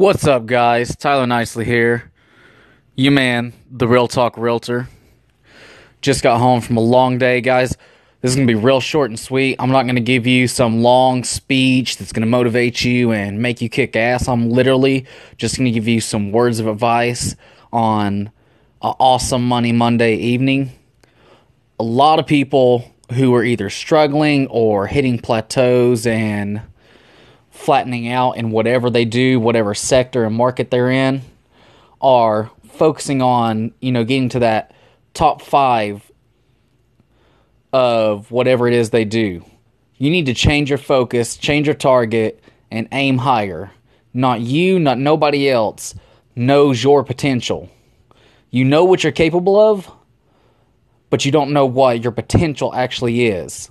What's up, guys? Tyler Nicely here. You man, the Real Talk Realtor. Just got home from a long day, guys. This is going to be real short and sweet. I'm not going to give you some long speech that's going to motivate you and make you kick ass. I'm literally just going to give you some words of advice on an awesome Money Monday evening. A lot of people who are either struggling or hitting plateaus and flattening out in whatever they do, whatever sector and market they're in, are focusing on, you know, getting to that top five of whatever it is they do. You need to change your focus, change your target, and aim higher. Not you, not nobody else knows your potential. You know what you're capable of, but you don't know what your potential actually is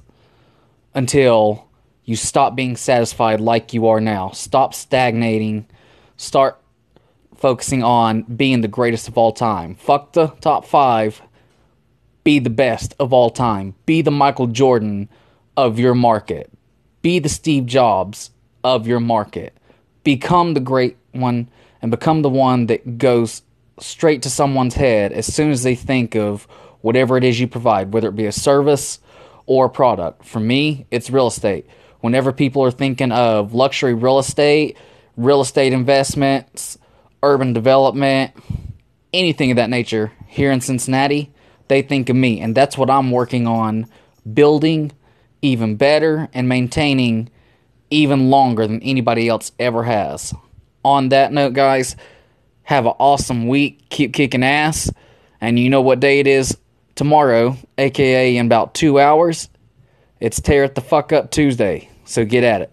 until you stop being satisfied like you are now. Stop stagnating. Start focusing on being the greatest of all time. Fuck the top five. Be the best of all time. Be the Michael Jordan of your market. Be the Steve Jobs of your market. Become the great one and become the one that goes straight to someone's head as soon as they think of whatever it is you provide, whether it be a service or a product. For me, it's real estate whenever people are thinking of luxury real estate, real estate investments, urban development, anything of that nature here in Cincinnati, they think of me. And that's what I'm working on building even better and maintaining even longer than anybody else ever has. On that note, guys, have an awesome week. Keep kicking ass. And you know what day it is tomorrow, aka in about two hours. It's Tear It the Fuck Up Tuesday, so get at it.